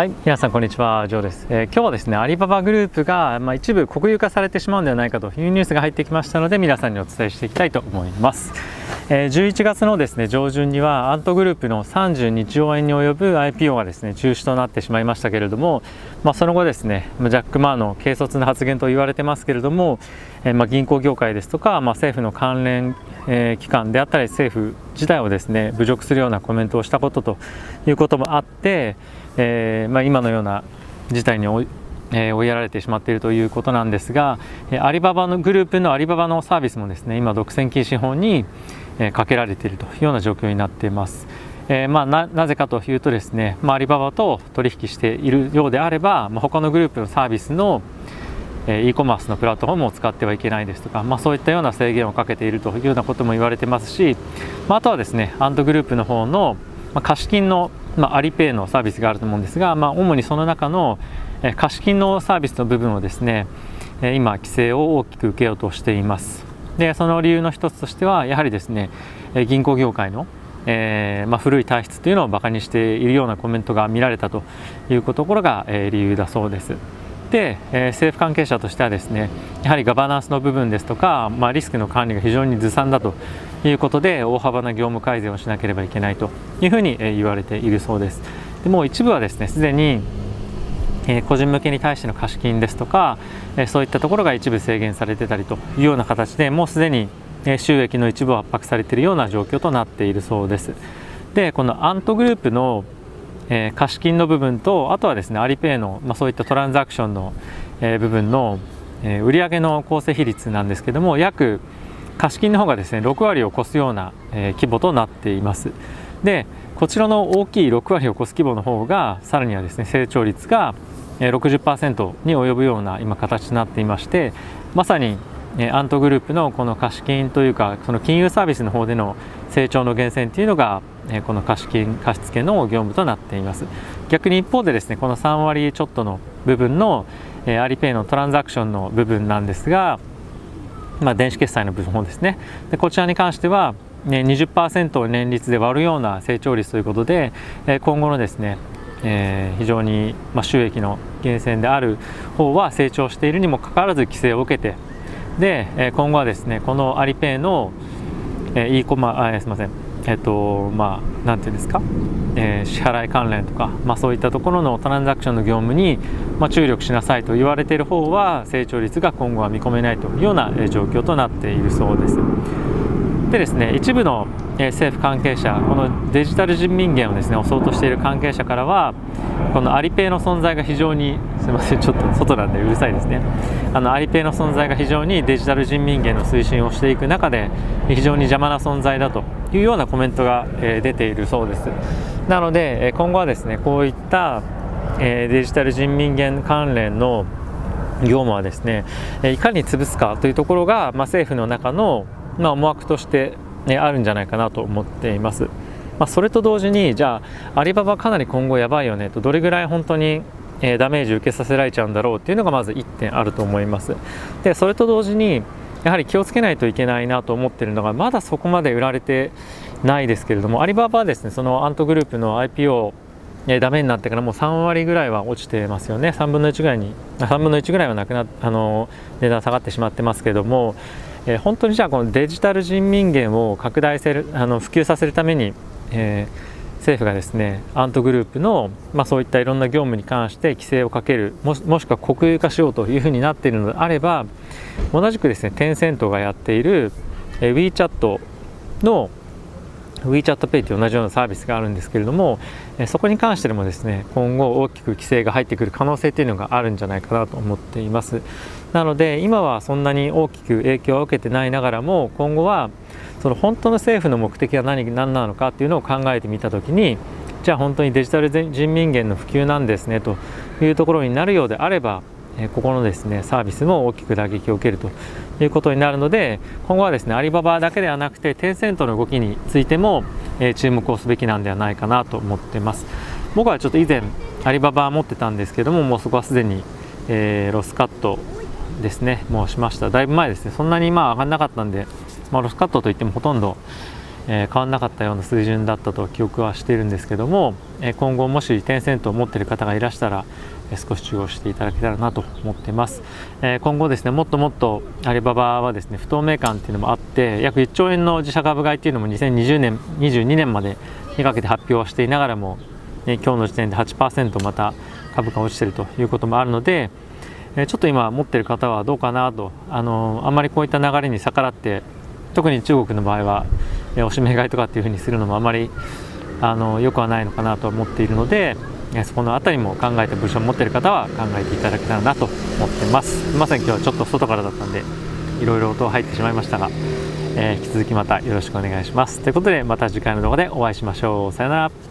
はい、皆さんこんにちは、ジョーです。えー、今日はですね、アリババグループが、まあ、一部国有化されてしまうんではないかというニュースが入ってきましたので、皆さんにお伝えしていきたいと思います。えー、11月のですね上旬にはアントグループの32兆円に及ぶ IPO がですね中止となってしまいましたけれども、まあ、その後ですねジャック・マーの軽率な発言と言われてますけれども、えー、まあ銀行業界ですとか、まあ、政府の関連、え、機関であったり政府自体をですね侮辱するようなコメントをしたことということもあって、えーまあ、今のような事態にえー、追いやられてしまっているということなんですが、え、アリババのグループのアリババのサービスもですね今独占禁止法に、え、かけられているというような状況になっています。えーまあ、ななぜかというとですね、まあ、アリババと取引しているようであれば、まあ、他のグループのサービスの、えー、e コマースのプラットフォームを使ってはいけないですとか、まあ、そういったような制限をかけているというようなことも言われてますし、まあ、とはですねアンドグループの方の、まあ、貸金の、まあ、アリペイのサービスがあると思うんですが、まあ、主にその中の、貸金のサービスの部分をですね今規制を大きく受けようとしていますでその理由の一つとしてはやはりですね銀行業界のえー、まあ、古い体質というのをバカにしているようなコメントが見られたというところが、え、理由だそうです。で、え、政府関係者としてはですねやはりガバナンスの部分ですとか、まあ、リスクの管理が非常にずさんだということで大幅な業務改善をしなければいけないというふうに、え言われているそうです。でもう一部はですねすでにえ個人向けに対しての貸金ですとか、えそういったところが一部制限されてたりというような形でもうすでに収益の一部を圧迫されているような状況となっているそうですでこのアントグループの、え貸金の部分とあとはですねアリペイの、まあ、そういったトランザクションの、え部分の、え売上の構成比率なんですけども約貸金の方がですね6割を超すような、え規模となっています。でこちらの大きい6割を超す規模の方がさらにはですね成長率が60%に及ぶような今形になっていましてまさにアントグループのこの貸金というかその金融サービスの方での成長の源泉というのがこの貸金貸付の業務となっています。逆に一方でですねこの3割ちょっとの部分のアリペイのトランザクションの部分なんですがまあ、電子決済の部分ですね。でこちらに関してはね20%を年率で割るような成長率ということで今後のですねえー、非常に、ま、収益の源泉である方は成長しているにもかかわらず規制を受けてで、え、今後はですねこのアリペイの、え、e コマあすみませんえっ、とまあなんていうんですか、えー、支払い関連とか、まあ、そういったところのトランザクションの業務に、まあ、注力しなさいと言われている方は成長率が今後は見込めないというような状況となっているそうです。でですね一部の政府関係者このデジタル人民元をですね襲おうとしている関係者からはこのアリペイの存在が非常にすみませんちょっと外なんでうるさいですね。あのアリペイの存在が非常にデジタル人民元の推進をしていく中で非常に邪魔な存在だというようなコメントが出ているそうです。なので今後はですねこういったデジタル人民元関連の業務はですねいかに潰すかというところが、まあ、政府の中のまあ、思惑として、ね、あるんじゃないかなと思っています。まあ、それと同時にじゃあアリババかなり今後やばいよねとどれぐらい本当にえダメージ受けさせられちゃうんだろうっていうのがまず1点あると思いますでそれと同時にやはり気をつけないといけないなと思っているのがまだそこまで売られてないですけれどもアリババはですねそのアントグループの IPO えダメになってからもう3割ぐらいは落ちてますよね3分の1ぐらいに3分の1ぐらいはなくなあの値段下がってしまってますけれどもえー、本当にじゃあこのデジタル人民元を拡大せるあの普及させるために、えー、政府がですねアントグループの、まあ、そういったいろんな業務に関して規制をかけるもしくは国有化しようというふうになっているのであれば同じくですねテンセントがやっている、えー、WeChat の WeChatPay と同じようなサービスがあるんですけれどもそこに関してもですね今後大きく規制が入ってくる可能性というのがあるんじゃないかなと思っています。なので今はそんなに大きく影響を受けてないながらも今後はその本当の政府の目的は何何なのかっていうのを考えてみた時にじゃあ本当にデジタル人民元の普及なんですねというところになるようであればここのですねサービスも大きく打撃を受けるということになるので今後はですねアリババだけではなくてテンセントの動きについても注目をすべきなんではないかなと思ってます。僕はちょっと以前アリババ持ってたんですけどももうそこはすでに、えー、ロスカットですねもうしました。だいぶ前ですね。そんなにまあ上がんなかったんで、まあ、ロスカットといってもほとんどえ、変わらなかったような水準だったと記憶はしているんですけども、え、今後もしテンセントを持ってる方がいらしたら、少し注意をしていただけたらなと思ってます、え今後ですねもっともっとアリババはですね不透明感っていうのもあって約1兆円の自社株買いっていうのも2020年22年までにかけて発表はしていながらも、え今日の時点で8%また株価落ちているということもあるのでちょっと今持ってる方はどうかなとあのあんまりこういった流れに逆らって特に中国の場合はえおしめ買いとかっていうふうにするのもあまりあの良くはないのかなと思っているのでそこの辺りも考えて部署を持っている方は考えていただけたらなと思ってます。すいません今日はちょっと外からだったんでいろいろ音入ってしまいましたが、えー、引き続きまたよろしくお願いします。ということでまた次回の動画でお会いしましょう。さよなら。